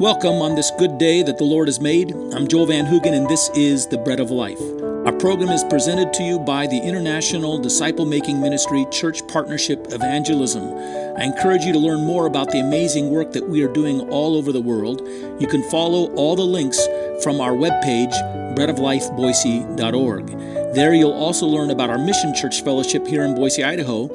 Welcome on this good day that the Lord has made. I'm Joel Van Hoogen, and this is the Bread of Life. Our program is presented to you by the International Disciple Making Ministry Church Partnership Evangelism. I encourage you to learn more about the amazing work that we are doing all over the world. You can follow all the links from our webpage, breadoflifeboise.org. There you'll also learn about our Mission Church Fellowship here in Boise, Idaho,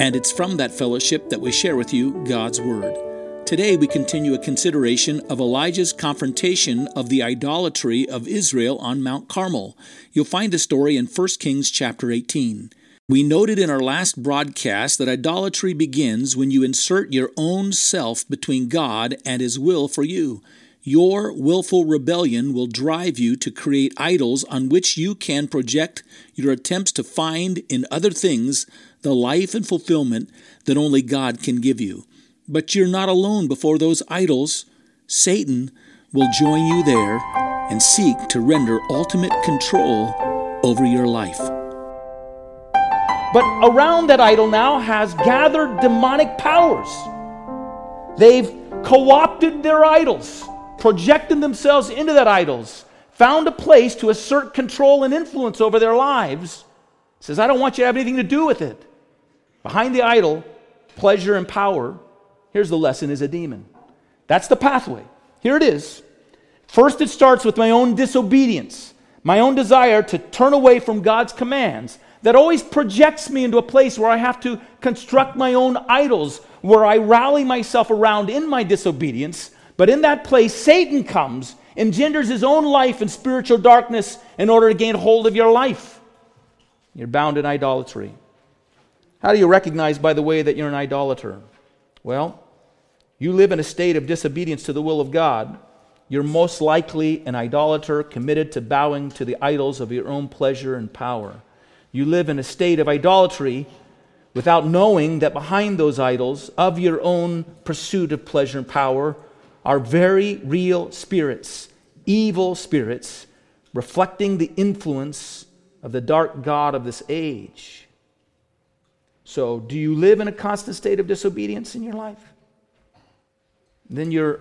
and it's from that fellowship that we share with you God's Word. Today, we continue a consideration of Elijah's confrontation of the idolatry of Israel on Mount Carmel. You'll find the story in 1 Kings chapter 18. We noted in our last broadcast that idolatry begins when you insert your own self between God and His will for you. Your willful rebellion will drive you to create idols on which you can project your attempts to find in other things the life and fulfillment that only God can give you. But you're not alone before those idols. Satan will join you there and seek to render ultimate control over your life. But around that idol now has gathered demonic powers. They've co opted their idols, projected themselves into that idols, found a place to assert control and influence over their lives. Says, I don't want you to have anything to do with it. Behind the idol, pleasure and power Here's the lesson is a demon. That's the pathway. Here it is. First, it starts with my own disobedience, my own desire to turn away from God's commands that always projects me into a place where I have to construct my own idols, where I rally myself around in my disobedience. But in that place, Satan comes, engenders his own life in spiritual darkness in order to gain hold of your life. You're bound in idolatry. How do you recognize, by the way, that you're an idolater? Well, you live in a state of disobedience to the will of God. You're most likely an idolater committed to bowing to the idols of your own pleasure and power. You live in a state of idolatry without knowing that behind those idols of your own pursuit of pleasure and power are very real spirits, evil spirits, reflecting the influence of the dark God of this age. So, do you live in a constant state of disobedience in your life? Then you're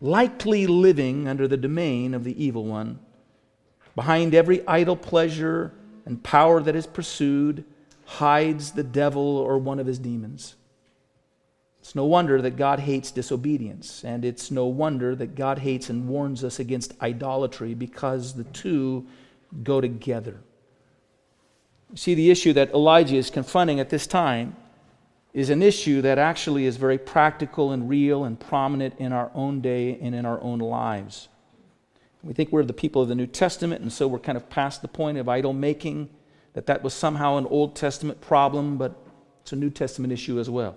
likely living under the domain of the evil one. Behind every idol pleasure and power that is pursued hides the devil or one of his demons. It's no wonder that God hates disobedience, and it's no wonder that God hates and warns us against idolatry because the two go together. See, the issue that Elijah is confronting at this time is an issue that actually is very practical and real and prominent in our own day and in our own lives. We think we're the people of the New Testament, and so we're kind of past the point of idol making, that that was somehow an Old Testament problem, but it's a New Testament issue as well.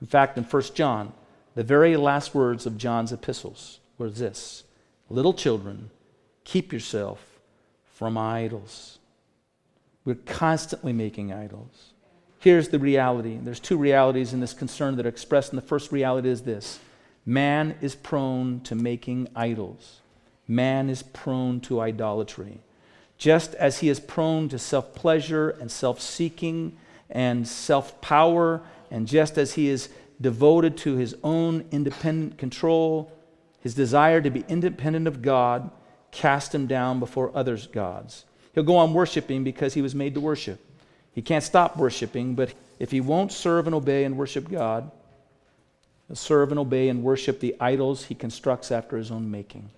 In fact, in 1 John, the very last words of John's epistles were this Little children, keep yourself from idols. We're constantly making idols. Here's the reality. There's two realities in this concern that are expressed, and the first reality is this man is prone to making idols, man is prone to idolatry. Just as he is prone to self pleasure and self seeking and self power, and just as he is devoted to his own independent control, his desire to be independent of God cast him down before others' gods. He'll go on worshiping because he was made to worship. He can't stop worshiping, but if he won't serve and obey and worship God, he'll serve and obey and worship the idols he constructs after his own making.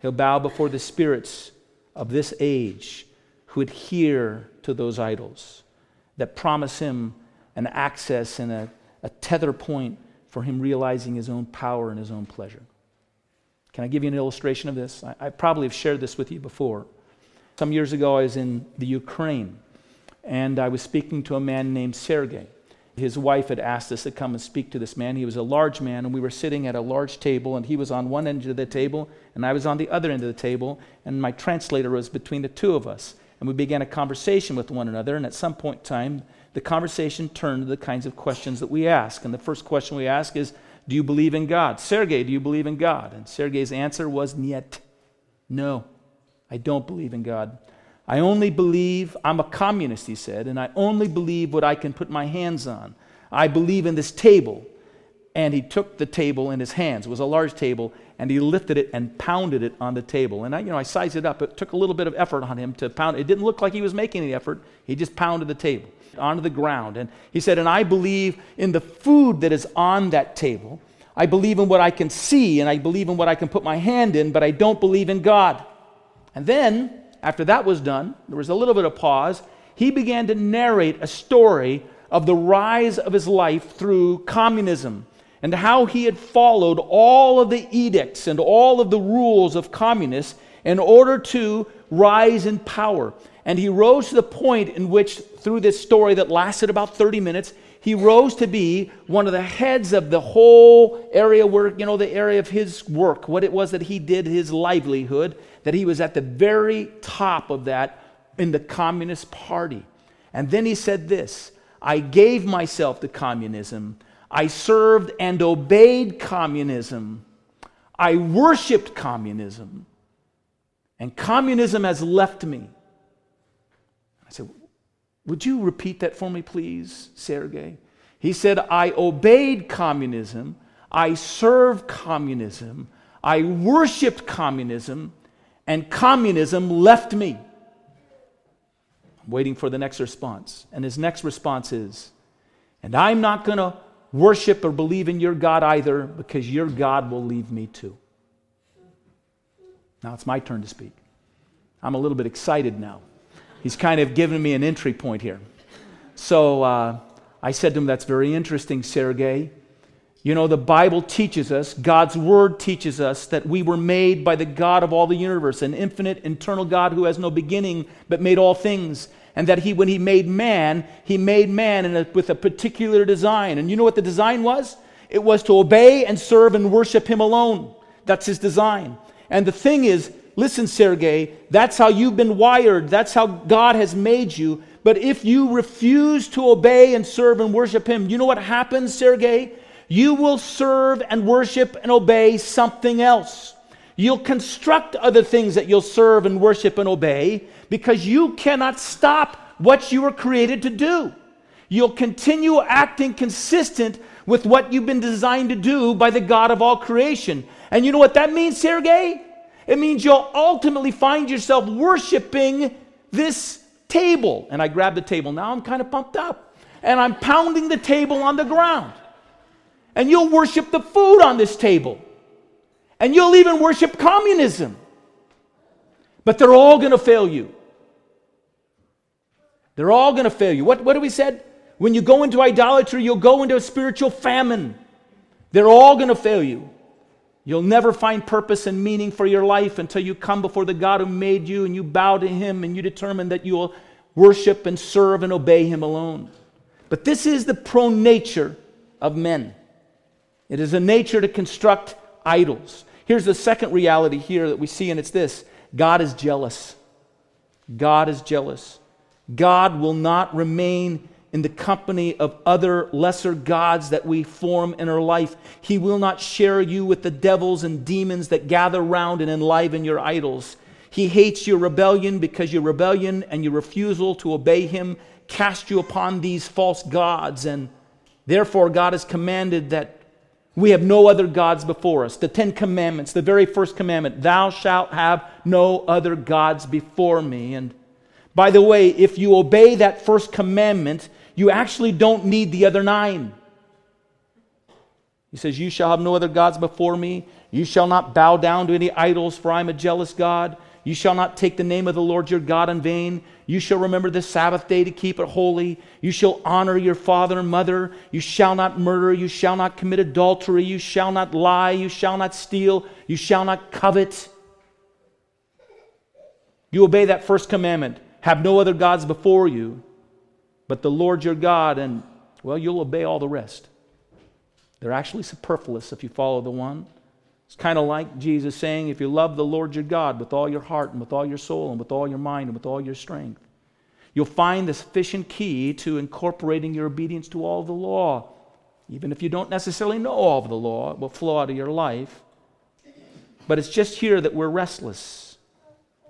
He'll bow before the spirits of this age who adhere to those idols that promise him an access and a, a tether point for him realizing his own power and his own pleasure. Can I give you an illustration of this? I, I probably have shared this with you before. Some years ago, I was in the Ukraine, and I was speaking to a man named Sergei. His wife had asked us to come and speak to this man. He was a large man, and we were sitting at a large table, and he was on one end of the table, and I was on the other end of the table, and my translator was between the two of us. And we began a conversation with one another, and at some point in time, the conversation turned to the kinds of questions that we ask. And the first question we ask is, Do you believe in God? Sergei, do you believe in God? And Sergei's answer was, Niet. No. I don't believe in God. I only believe, I'm a communist, he said, and I only believe what I can put my hands on. I believe in this table. and he took the table in his hands. It was a large table, and he lifted it and pounded it on the table. And I, you know, I sized it up. It took a little bit of effort on him to pound. It didn't look like he was making any effort. He just pounded the table onto the ground. And he said, And I believe in the food that is on that table. I believe in what I can see, and I believe in what I can put my hand in, but I don't believe in God. And then, after that was done, there was a little bit of pause. He began to narrate a story of the rise of his life through communism and how he had followed all of the edicts and all of the rules of communists in order to rise in power. And he rose to the point in which, through this story that lasted about 30 minutes, he rose to be one of the heads of the whole area where, you know, the area of his work, what it was that he did, his livelihood, that he was at the very top of that in the Communist Party. And then he said this I gave myself to communism I served and obeyed communism. I worshiped communism. And communism has left me. I said, Would you repeat that for me, please, Sergey? He said, I obeyed communism. I served communism. I worshiped communism. And communism left me. I'm waiting for the next response. And his next response is, And I'm not going to worship or believe in your God either because your God will leave me too. Now it's my turn to speak. I'm a little bit excited now. He's kind of given me an entry point here. So uh, I said to him, That's very interesting, Sergey. You know, the Bible teaches us, God's Word teaches us that we were made by the God of all the universe, an infinite, eternal God who has no beginning but made all things and that he, when he made man, he made man a, with a particular design. And you know what the design was? It was to obey and serve and worship him alone. That's his design. And the thing is, listen, Sergey, that's how you've been wired. That's how God has made you. But if you refuse to obey and serve and worship him, you know what happens, Sergey? You will serve and worship and obey something else. You'll construct other things that you'll serve and worship and obey because you cannot stop what you were created to do. You'll continue acting consistent with what you've been designed to do by the God of all creation. And you know what that means, Sergey? It means you'll ultimately find yourself worshiping this table. And I grab the table. Now I'm kind of pumped up. And I'm pounding the table on the ground. And you'll worship the food on this table. And you'll even worship communism. But they're all going to fail you. They're all going to fail you. What, what do we said? When you go into idolatry, you'll go into a spiritual famine. They're all going to fail you. You'll never find purpose and meaning for your life until you come before the God who made you and you bow to Him and you determine that you will worship and serve and obey Him alone. But this is the prone nature of men. It is a nature to construct idols. Here's the second reality here that we see, and it's this God is jealous. God is jealous. God will not remain in the company of other lesser gods that we form in our life. He will not share you with the devils and demons that gather round and enliven your idols. He hates your rebellion because your rebellion and your refusal to obey Him cast you upon these false gods. And therefore, God has commanded that we have no other gods before us. The Ten Commandments, the very first commandment, thou shalt have no other gods before me. And by the way, if you obey that first commandment, you actually don't need the other nine. He says, You shall have no other gods before me. You shall not bow down to any idols, for I am a jealous God. You shall not take the name of the Lord your God in vain. You shall remember the Sabbath day to keep it holy. You shall honor your father and mother. You shall not murder. You shall not commit adultery. You shall not lie. You shall not steal. You shall not covet. You obey that first commandment have no other gods before you but the Lord your God, and well, you'll obey all the rest. They're actually superfluous if you follow the one. It's kind of like Jesus saying, if you love the Lord your God with all your heart and with all your soul and with all your mind and with all your strength, you'll find the sufficient key to incorporating your obedience to all the law. Even if you don't necessarily know all of the law, it will flow out of your life. But it's just here that we're restless.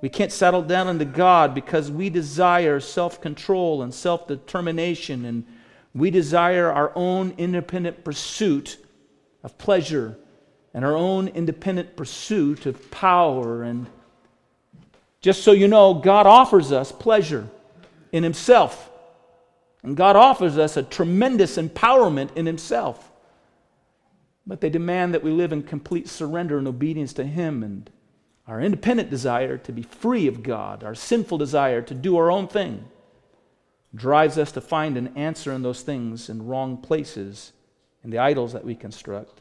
We can't settle down into God because we desire self control and self determination and we desire our own independent pursuit of pleasure and our own independent pursuit of power. And just so you know, God offers us pleasure in Himself. And God offers us a tremendous empowerment in Himself. But they demand that we live in complete surrender and obedience to Him and our independent desire to be free of God, our sinful desire to do our own thing, drives us to find an answer in those things in wrong places in the idols that we construct.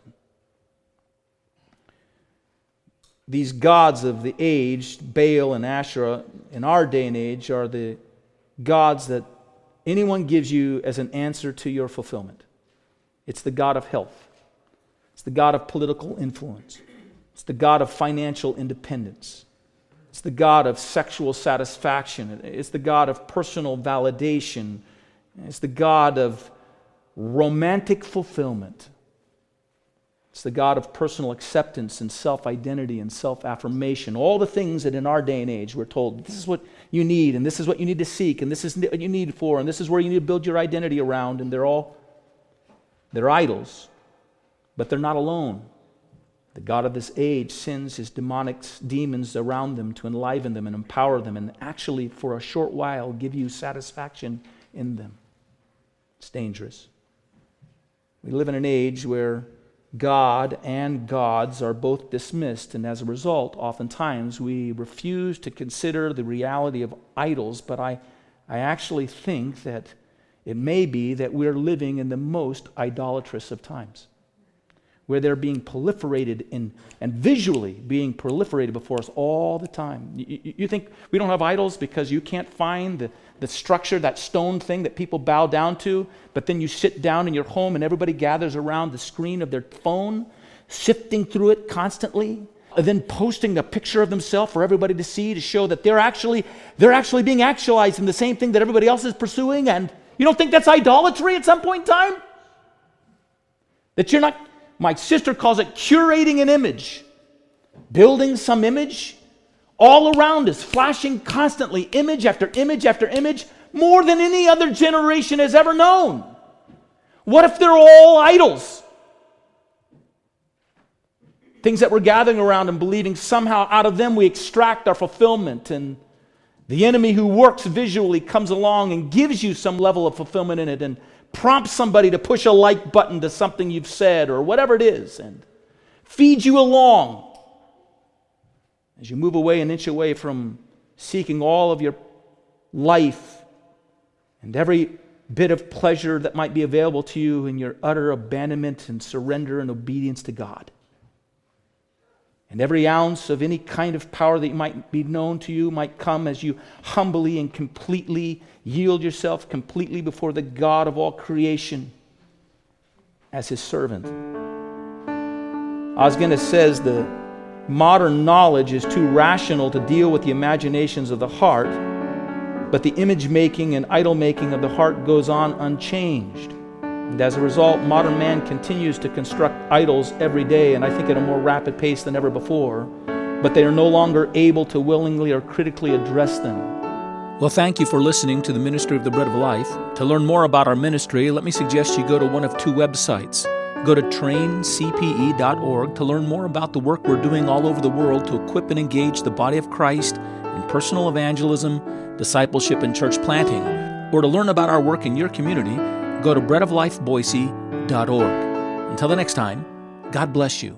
These gods of the age, Baal and Asherah, in our day and age, are the gods that anyone gives you as an answer to your fulfillment. It's the God of health, it's the God of political influence, it's the God of financial independence, it's the God of sexual satisfaction, it's the God of personal validation, it's the God of romantic fulfillment. It's the God of personal acceptance and self identity and self affirmation. All the things that in our day and age we're told this is what you need, and this is what you need to seek, and this is what you need for, and this is where you need to build your identity around, and they're all they're idols, but they're not alone. The God of this age sends his demonic demons around them to enliven them and empower them, and actually, for a short while, give you satisfaction in them. It's dangerous. We live in an age where God and gods are both dismissed, and as a result, oftentimes we refuse to consider the reality of idols. But I, I actually think that it may be that we're living in the most idolatrous of times, where they're being proliferated in, and visually being proliferated before us all the time. You, you think we don't have idols because you can't find the, the structure, that stone thing that people bow down to, but then you sit down in your home and everybody gathers around the screen of their phone, sifting through it constantly, and then posting a picture of themselves for everybody to see to show that they're actually they're actually being actualized in the same thing that everybody else is pursuing and you don't think that's idolatry at some point in time? That you're not my sister calls it curating an image. Building some image all around us, flashing constantly, image after image after image, more than any other generation has ever known. What if they're all idols? Things that we're gathering around and believing somehow out of them we extract our fulfillment. And the enemy who works visually comes along and gives you some level of fulfillment in it and prompts somebody to push a like button to something you've said or whatever it is and feeds you along as you move away an inch away from seeking all of your life and every bit of pleasure that might be available to you in your utter abandonment and surrender and obedience to God. And every ounce of any kind of power that might be known to you might come as you humbly and completely yield yourself completely before the God of all creation as his servant. Os says the modern knowledge is too rational to deal with the imaginations of the heart, but the image making and idol making of the heart goes on unchanged. And as a result, modern man continues to construct idols every day, and I think at a more rapid pace than ever before, but they are no longer able to willingly or critically address them. Well, thank you for listening to the Ministry of the Bread of Life. To learn more about our ministry, let me suggest you go to one of two websites Go to traincpe.org to learn more about the work we're doing all over the world to equip and engage the body of Christ in personal evangelism, discipleship, and church planting. Or to learn about our work in your community, go to breadoflifeboise.org. Until the next time, God bless you.